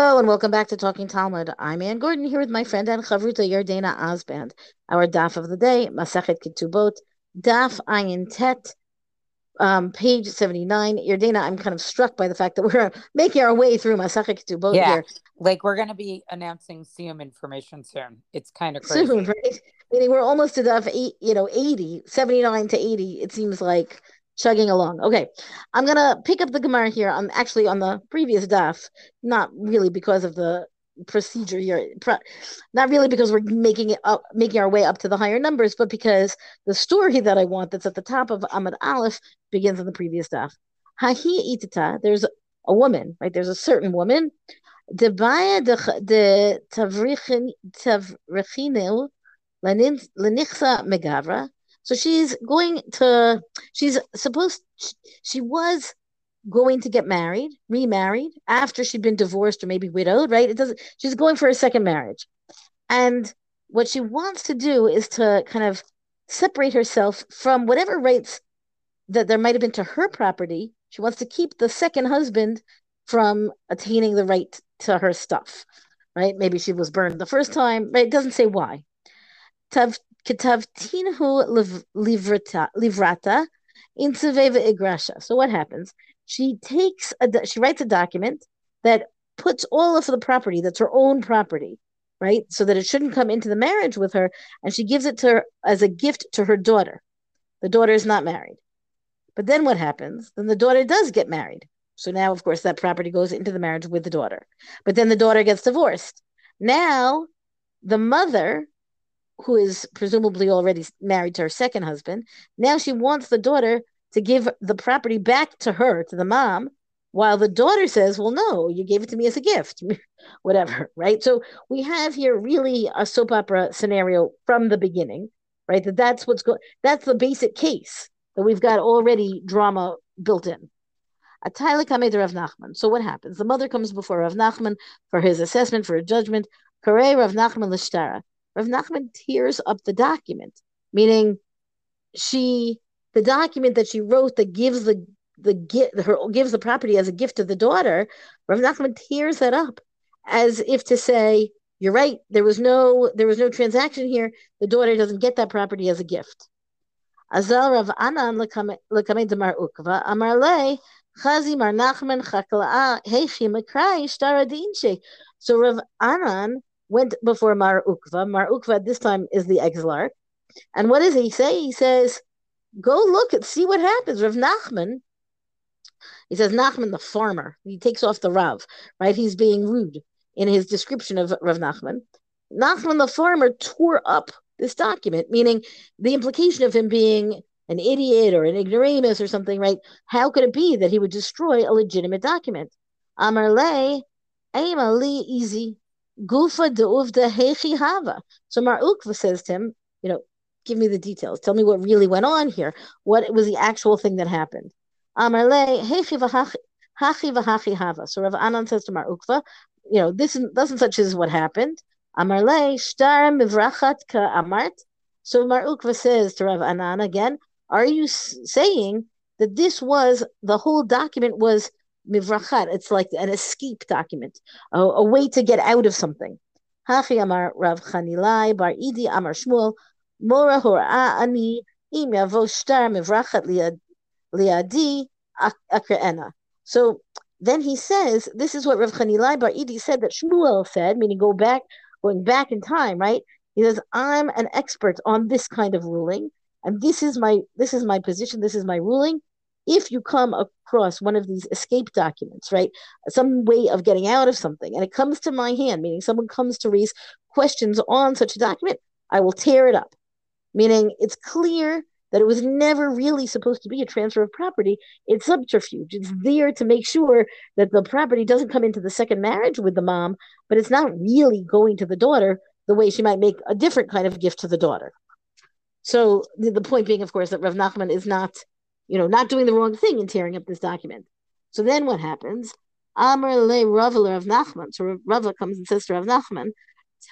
Hello and welcome back to Talking Talmud. I'm Ann Gordon here with my friend and Chavruta Yardena Osband. Our daf of the day, Masachet Ketubot, daf Ayin Tet, um, page 79. Yardena, I'm kind of struck by the fact that we're making our way through Masachet Ketubot yeah, here. like we're going to be announcing Sium information soon. It's kind of crazy. Soon, right? Meaning we're almost to daf eight, you know, 80, 79 to 80. It seems like chugging along. Okay, I'm gonna pick up the Gemara here. I'm actually on the previous daf, not really because of the procedure here, not really because we're making it up, making our way up to the higher numbers, but because the story that I want that's at the top of Amud Aleph begins on the previous daf. Hahi itita. There's a woman, right? There's a certain woman. Debaya de tavrichinil lenichsa megavra so she's going to, she's supposed, she was going to get married, remarried after she'd been divorced or maybe widowed, right? It doesn't, she's going for a second marriage. And what she wants to do is to kind of separate herself from whatever rights that there might have been to her property. She wants to keep the second husband from attaining the right to her stuff, right? Maybe she was burned the first time, right? It doesn't say why. Tav Ketavtinhu livrata in igrasha. So what happens? She takes a she writes a document that puts all of the property that's her own property, right? So that it shouldn't come into the marriage with her, and she gives it to her as a gift to her daughter. The daughter is not married. But then what happens? Then the daughter does get married. So now, of course, that property goes into the marriage with the daughter. But then the daughter gets divorced. Now, the mother who is presumably already married to her second husband, now she wants the daughter to give the property back to her, to the mom, while the daughter says, Well, no, you gave it to me as a gift, whatever, right? So we have here really a soap opera scenario from the beginning, right? That that's what's going, that's the basic case that we've got already drama built in. Atayla Kamed Rav Nachman. So what happens? The mother comes before Rav Nachman for his assessment, for a judgment. Kare Rav Nachman. Rav Nachman tears up the document, meaning she the document that she wrote that gives the the gift her gives the property as a gift to the daughter. Rav Nachman tears that up as if to say, "You're right. There was no there was no transaction here. The daughter doesn't get that property as a gift." Azal Rav Anan lekamed Mar Ukva Amar Le Chazi Mar Nachman Chakla Heichi Makrai Shtaradinche. So Rav Anan went before Mar Ukva. Mar Ukva this time is the exilarch. And what does he say? He says, Go look and see what happens. Rav Nachman, he says, Nachman the farmer. He takes off the Rav, right? He's being rude in his description of Rav Nachman. Nachman the farmer tore up this document, meaning the implication of him being an idiot or an ignoramus or something, right? How could it be that he would destroy a legitimate document? Amar le, aim ali easy. Gufa hechi hava. So Mar Ukva says to him, you know, give me the details. Tell me what really went on here. What was the actual thing that happened? Amarle hechi hachi v'hachi hava. So Rav Anan says to Mar Ukva, you know, this doesn't such as what happened. Amarle shtar mivrachat ka amart. So Mar Ukva says to Rav Anan again, are you saying that this was the whole document was mivrachat. It's like an escape document, a, a way to get out of something. Hachi amar Rav Chanilai bar Idi amar Shmuel mora hora ani im yavo shtar mivrachat liadi akrena. So then he says, this is what Rav Chanilai bar Idi said that Shmuel said, meaning go back, going back in time, right? He says, I'm an expert on this kind of ruling, and this is my this is my position, this is my ruling if you come across one of these escape documents, right, some way of getting out of something, and it comes to my hand, meaning someone comes to raise questions on such a document, I will tear it up. Meaning it's clear that it was never really supposed to be a transfer of property. It's subterfuge. It's there to make sure that the property doesn't come into the second marriage with the mom, but it's not really going to the daughter the way she might make a different kind of gift to the daughter. So the, point being, of course, that Rav Nachman is not you know, not doing the wrong thing and tearing up this document. So then what happens? Amr le Rav of Nachman. So Rav comes and says to Rav Nachman,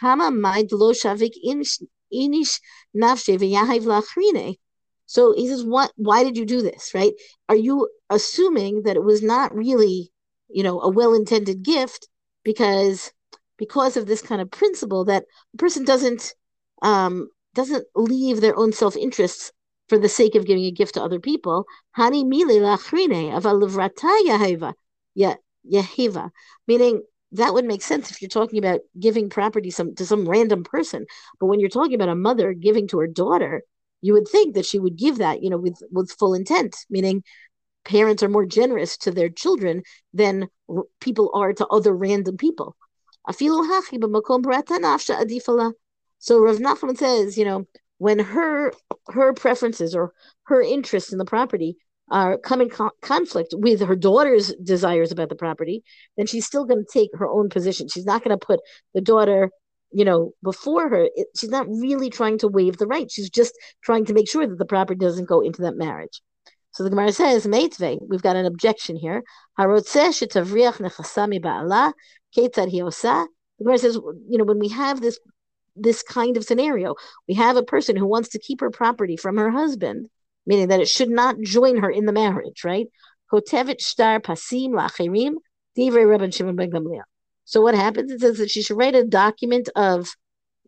Tama maid lo shavik inish nafshe v'yahiv lachrine. So he says, "What? Why did you do this? Right? Are you assuming that it was not really, you know, a well-intended gift because because of this kind of principle that a person doesn't um, doesn't leave their own self interests for the sake of giving a gift to other people. Hani yahiva, meaning that would make sense if you're talking about giving property some to some random person. But when you're talking about a mother giving to her daughter, you would think that she would give that, you know, with with full intent, meaning parents are more generous to their children than people are to other random people. So Rav Nachman says, you know, when her her preferences or her interests in the property are coming co- conflict with her daughter's desires about the property, then she's still going to take her own position. She's not going to put the daughter, you know, before her. It, she's not really trying to waive the right. She's just trying to make sure that the property doesn't go into that marriage. So the Gemara says, Meitvei, we've got an objection here. The Gemara says, you know, when we have this this kind of scenario, we have a person who wants to keep her property from her husband, meaning that it should not join her in the marriage, right? shtar pasim divrei Shimon ben Gamliel. So what happens? It says that she should write a document of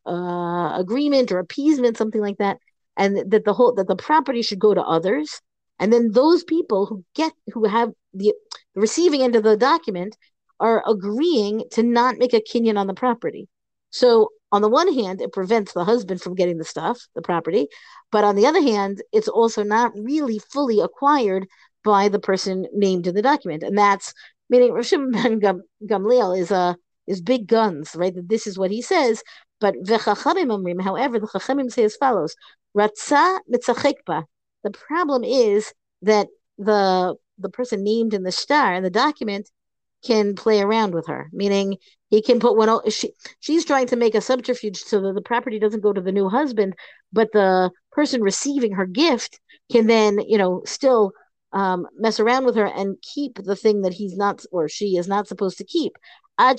uh, agreement or appeasement, something like that, and that the whole that the property should go to others, and then those people who get who have the, the receiving end of the document are agreeing to not make a kinyan on the property. So on the one hand, it prevents the husband from getting the stuff, the property, but on the other hand, it's also not really fully acquired by the person named in the document, and that's meaning Shimon ben Gamliel is a uh, is big guns, right? That this is what he says. But amrim, however, the chachamim say as follows: Ratza mitzachekba. The problem is that the the person named in the shtar in the document can play around with her, meaning he can put one. She, she's trying to make a subterfuge so that the property doesn't go to the new husband, but the person receiving her gift can then, you know, still um, mess around with her and keep the thing that he's not or she is not supposed to keep. So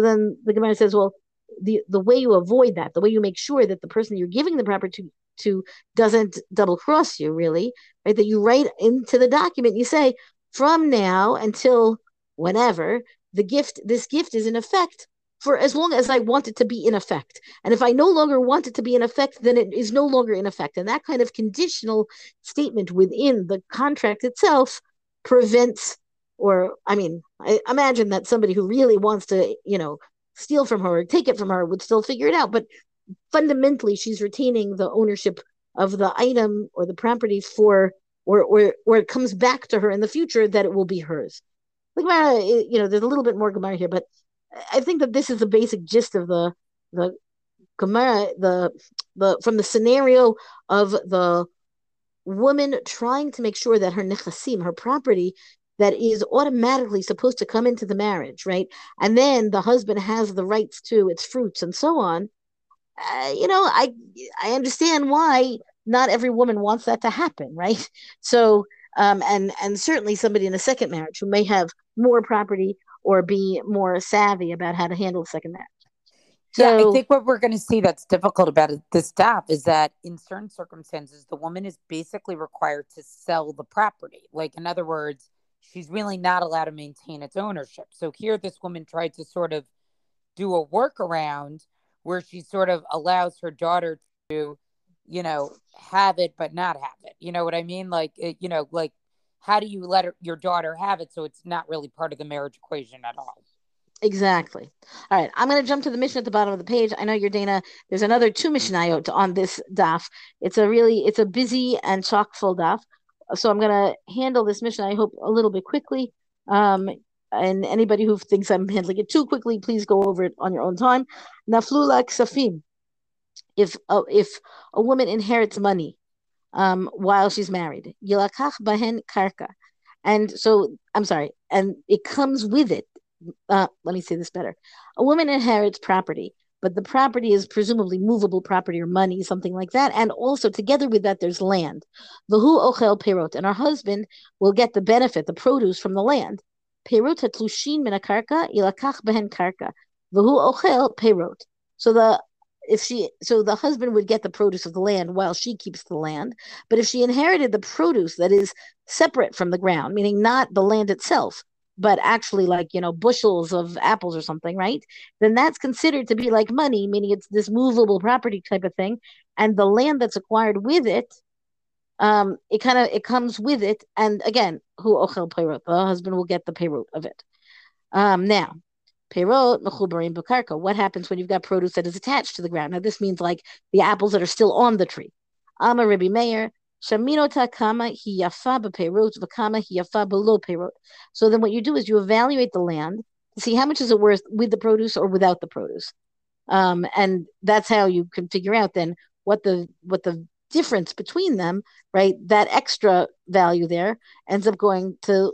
then the Gemara says, well, the the way you avoid that, the way you make sure that the person you're giving the property to, to doesn't double cross you, really, right? That you write into the document, you say, from now until whenever the gift this gift is in effect for as long as I want it to be in effect. And if I no longer want it to be in effect, then it is no longer in effect. And that kind of conditional statement within the contract itself prevents, or I mean, I imagine that somebody who really wants to, you know, steal from her or take it from her would still figure it out. But fundamentally, she's retaining the ownership of the item or the property for, or, or, or it comes back to her in the future that it will be hers the Gemara, you know, there's a little bit more Gemara here, but I think that this is the basic gist of the the Gemara, the the from the scenario of the woman trying to make sure that her nechasim, her property, that is automatically supposed to come into the marriage, right? And then the husband has the rights to its fruits and so on. Uh, you know, I I understand why not every woman wants that to happen, right? So um, and and certainly somebody in a second marriage who may have more property or be more savvy about how to handle a second marriage. So, yeah, I think what we're going to see that's difficult about it, this daf is that in certain circumstances, the woman is basically required to sell the property. Like, in other words, she's really not allowed to maintain its ownership. So here, this woman tried to sort of do a workaround where she sort of allows her daughter to you know, have it but not have it. You know what I mean? Like, it, you know, like how do you let her, your daughter have it so it's not really part of the marriage equation at all? Exactly. All right, I'm going to jump to the Mishnah at the bottom of the page. I know Yardena. There's another two mishnayot on this daf. It's a really, it's a busy and chock full daf. So I'm going to handle this Mishnah. I hope a little bit quickly. Um, and anybody who thinks I'm handling it too quickly, please go over it on your own time. Naflula ksafim if uh, if a woman inherits money um, while she's married, yilakach bahen karka, and so I'm sorry, and it comes with it. Uh, let me say this better: a woman inherits property, but the property is presumably movable property or money, something like that, and also together with that there's land. Vahu ochel perot, and her husband will get the benefit, the produce from the land. Perot hatlushin min karka yilakach bahen karka. Vahu ochel perot. So the if she so the husband would get the produce of the land while she keeps the land. But if she inherited the produce that is separate from the ground meaning not the land itself but actually like you know bushels of apples or something right? Then that's considered to be like money meaning it's this movable property type of thing. And the land that's acquired with it um it kind of it comes with it. And again who ochel peirot the husband will get the peirot of it. Um now peirot mechubarim bakarka what happens when you've got produce that is attached to the ground now this means like the apples that are still on the tree ama Rabbi Meir Shaminota kama hiyafa beperot v'kama hiyafa below perot. So then what you do is you evaluate the land to see how much is it worth with the produce or without the produce. Um, and that's how you can figure out then what the what the difference between them, right? That extra value there ends up going to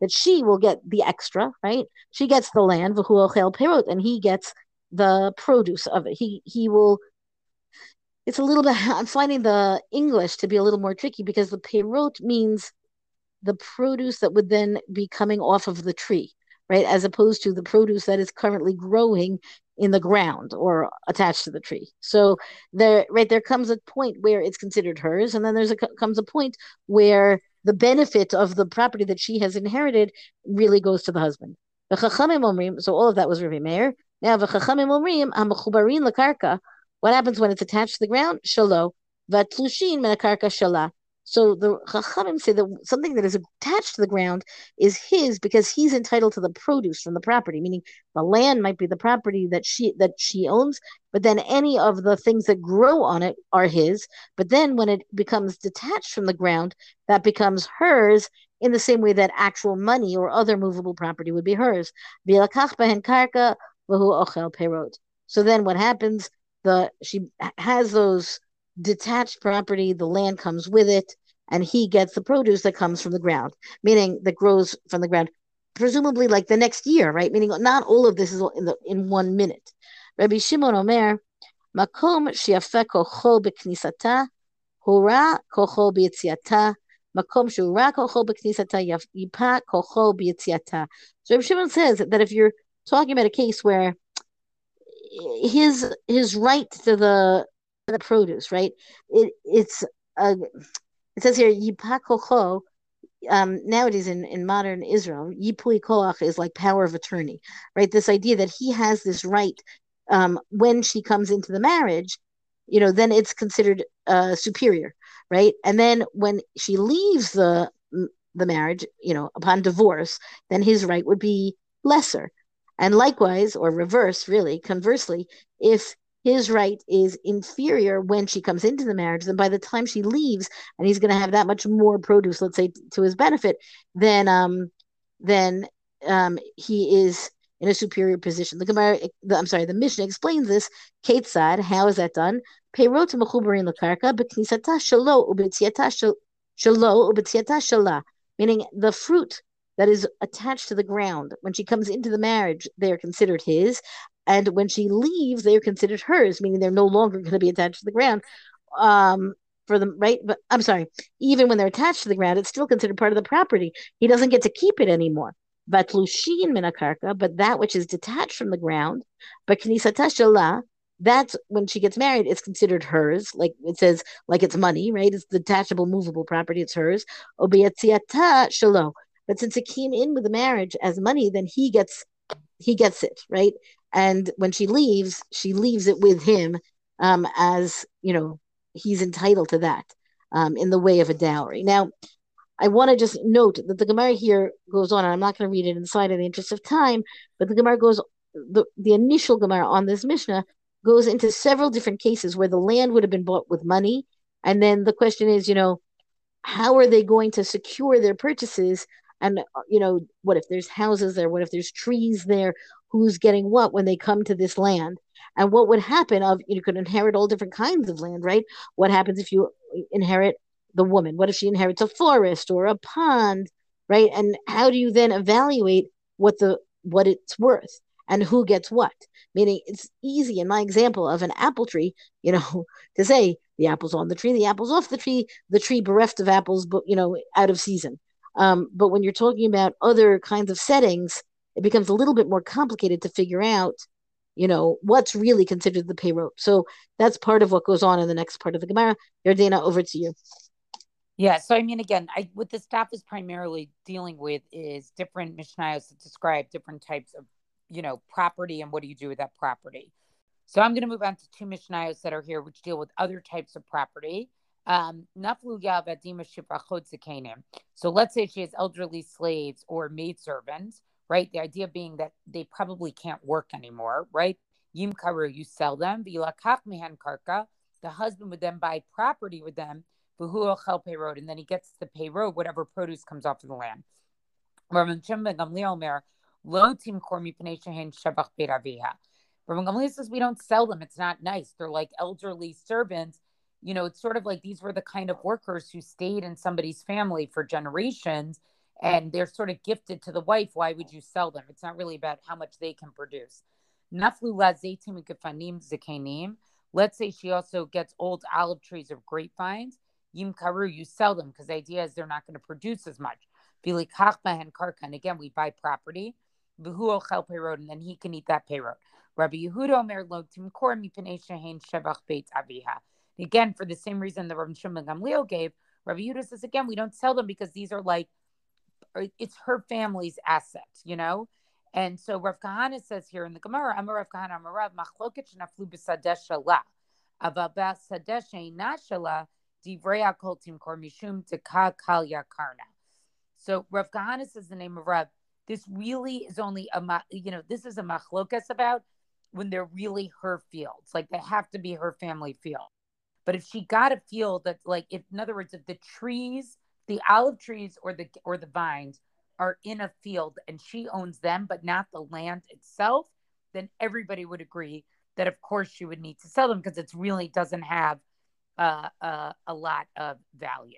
that she will get the extra, right? She gets the land, and he gets the produce of it. He he will it's a little bit i'm finding the english to be a little more tricky because the peirot means the produce that would then be coming off of the tree right as opposed to the produce that is currently growing in the ground or attached to the tree so there right there comes a point where it's considered hers and then there's a comes a point where the benefit of the property that she has inherited really goes to the husband so all of that was Rabbi Meir. Now, what happens when it's attached to the ground? Shalo. Vatlushin menakarka shala. So the Chachamim say that something that is attached to the ground is his because he's entitled to the produce from the property. Meaning the land might be the property that she that she owns, but then any of the things that grow on it are his. But then when it becomes detached from the ground, that becomes hers in the same way that actual money or other movable property would be hers. So then what happens? the she has those detached property, the land comes with it, and he gets the produce that comes from the ground, meaning that grows from the ground, presumably like the next year, right? Meaning not all of this is in the in one minute. Rabbi Shimon Omer, makom shiafe kocho beknisata, hura kocho b'yitziata, makom shura kocho beknisata, yipa kocho b'yitziata. So Rabbi Shimon says that if you're talking about a case where his his right to the the produce, right? It it's a it says here yipakocho. Um, nowadays in, in modern Israel, yipui koach is like power of attorney, right? This idea that he has this right um, when she comes into the marriage, you know, then it's considered uh, superior, right? And then when she leaves the the marriage, you know, upon divorce, then his right would be lesser. And likewise, or reverse, really, conversely, if his right is inferior when she comes into the marriage, then by the time she leaves, and he's going to have that much more produce, let's say, to his benefit, then um, then um, he is in a superior position. The Gemara, the, I'm sorry, the Mishnah explains this. Keitzad, how is that done? Peirot mechubarin lakarka ubetziata shalo ubetziata shala, meaning the fruit that is attached to the ground. When she comes into the marriage, they are considered his. And when she leaves, they are considered hers, meaning they're no longer going to be attached to the ground. Um, for them, right? But I'm sorry, even when they're attached to the ground, it's still considered part of the property. He doesn't get to keep it anymore. But lushin minakarka, but that which is detached from the ground, but knisata that's when she gets married, it's considered hers. Like it says, like it's money, right? It's detachable, movable property, it's hers. Obiatziata shalo. But since it came in with the marriage as money, then he gets he gets it, right? And when she leaves, she leaves it with him um, as you know he's entitled to that um, in the way of a dowry. Now, I want to just note that the Gemara here goes on, and I'm not going to read it inside in the interest of time, but the Gemara goes the the initial Gemara on this Mishnah goes into several different cases where the land would have been bought with money, and then the question is, you know, how are they going to secure their purchases and uh, you know what if there's houses there? What if there's trees there? Who's getting what when they come to this land? And what would happen of you could inherit all different kinds of land right? What happens if you inherit the woman? What if she inherits a forest or a pond right? And how do you then evaluate what the what it's worth and who gets what? Meaning it's easy in my example of an apple tree you know to say the apple's on the tree the apple's off the tree the tree bereft of apples but you know out of season um, but when you're talking about other kinds of settings, it becomes a little bit more complicated to figure out, you know, what's really considered the peirot. So that's part of what goes on in the next part of the Gemara. Yardena, over to you. Yeah, so I mean, again, I what the daf is primarily dealing with is different mishnayos that describe different types of, you know, property and what do you do with that property. So I'm going to move on to two mishnayos that are here, which deal with other types of property. Um, so let's say she has elderly slaves or maidservants, right? The idea being that they probably can't work anymore, right? Yim karu, you sell them. The husband would then buy property with them and then he gets the peirot, whatever produce comes off of the land. Rabban Gamliel says we don't sell them. It's not nice. They're like elderly servants. You know, it's sort of like these were the kind of workers who stayed in somebody's family for generations and they're sort of gifted to the wife. Why would you sell them? It's not really about how much they can produce. Let's say she also gets old olive trees or grapevines Yim Karu, you sell them because the idea is they're not going to produce as much. and again, we buy property. And then he can eat that peirot. Rabbi Yehuda Omer lo timkor mipenei shehein shevach beit aviha. Again, for the same reason the Rabbi Shimon Gamliel gave, Rabbi Yehuda says again, we don't sell them because these are like, it's her family's asset, you know? And so Rav Kahana says here in the Gemara, Amar Rav Kahana Amar Rav, machloket shenaflu b'sadeh shalah. Ava b'sadeh she'ina shalah, Divrei Akoltim Kor Mishum Deka Kal Yakarna. So Rav Kahana says the name of Rav. This really is only a you know this is a machlokas about when they're really her fields, like they have to be her family field. But if she got a field that like if in other words if the trees, the olive trees or the or the vines are in a field and she owns them but not the land itself, then everybody would agree that of course she would need to sell them because it really doesn't have uh, uh, a lot of value.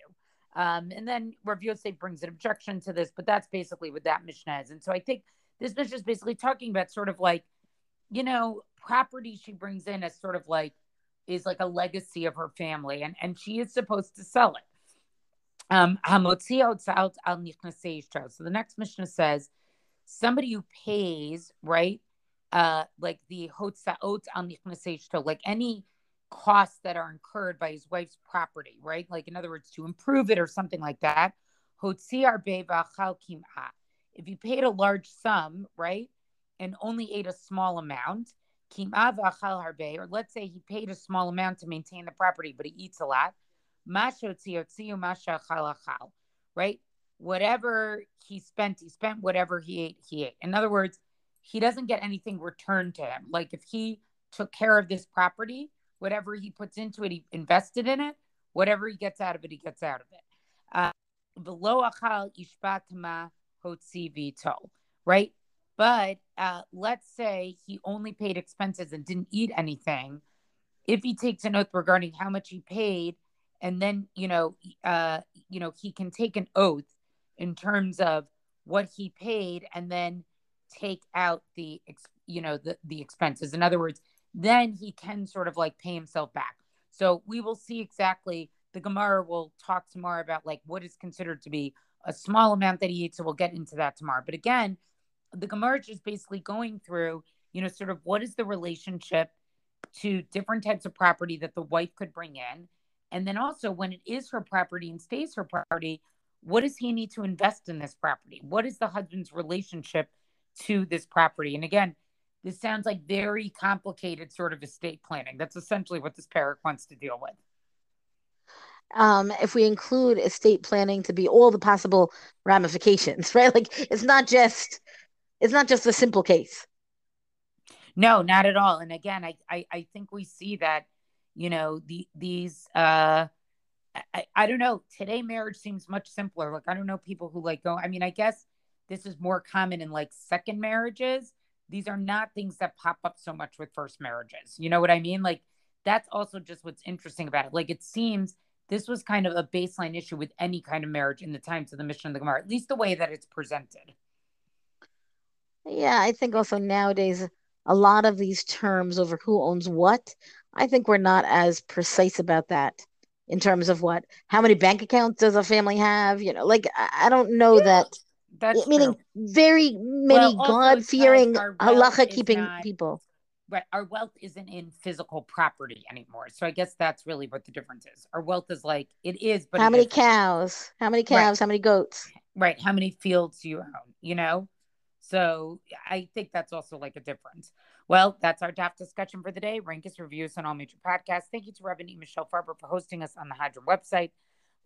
Um, and then Rav Yosef brings an objection to this, but that's basically what that Mishnah is. And so I think this Mishnah is basically talking about sort of like, you know, property she brings in as sort of like is like a legacy of her family, and and she is supposed to sell it. Um, so the next Mishnah says somebody who pays right, uh, like the hotzaot al like any costs that are incurred by his wife's property, right? Like, in other words, to improve it or something like that. If you paid a large sum, right, and only ate a small amount, or let's say he paid a small amount to maintain the property, but he eats a lot, right? Whatever he spent, he spent. Whatever he ate, he ate. In other words, he doesn't get anything returned to him. Like if he took care of this property, Whatever he puts into it, he invested in it. Whatever he gets out of it, he gets out of it. Uh, below vito, right? But uh, let's say he only paid expenses and didn't eat anything. If he takes an oath regarding how much he paid, and then you know, uh, you know, he can take an oath in terms of what he paid, and then take out the, you know, the the expenses. In other words, then he can sort of like pay himself back. So we will see exactly. The Gemara will talk tomorrow about like what is considered to be a small amount that he eats. So we'll get into that tomorrow. But again, the Gemara is basically going through, you know, sort of what is the relationship to different types of property that the wife could bring in. And then also when it is her property and stays her property, what does he need to invest in this property? What is the husband's relationship to this property? And again, this sounds like very complicated sort of estate planning. That's essentially what this perek wants to deal with. Um, if we include estate planning to be all the possible ramifications, right? Like it's not just it's not just a simple case. No, not at all. And again, I I, I think we see that, you know, the these uh I, I don't know. Today marriage seems much simpler. Like I don't know people who like go. I mean, I guess this is more common in like second marriages, these are not things that pop up so much with first marriages. You know what I mean? Like that's also just what's interesting about it. Like it seems this was kind of a baseline issue with any kind of marriage in the times of the Mishnah of the Gemara, at least the way that it's presented. Yeah, I think also nowadays a lot of these terms over who owns what, I think we're not as precise about that in terms of what how many bank accounts does a family have you know like i, don't know yeah. that that's meaning true. very many well, God fearing halacha keeping not, people. right, our wealth isn't in physical property anymore. So I guess that's really what the difference is. Our wealth is like it is, but how many cows? How many cows? Right. How many goats? Right. How many fields do you own? You know? So I think that's also like a difference. Well, that's our DAF discussion for the day. Rank us, reviews on all major podcasts. Thank you to Rabbanit Michelle Farber for hosting us on the Hadran website.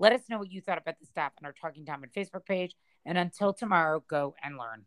Let us know what you thought about the daf on our Talking Talmud Facebook page. And until tomorrow, go and learn.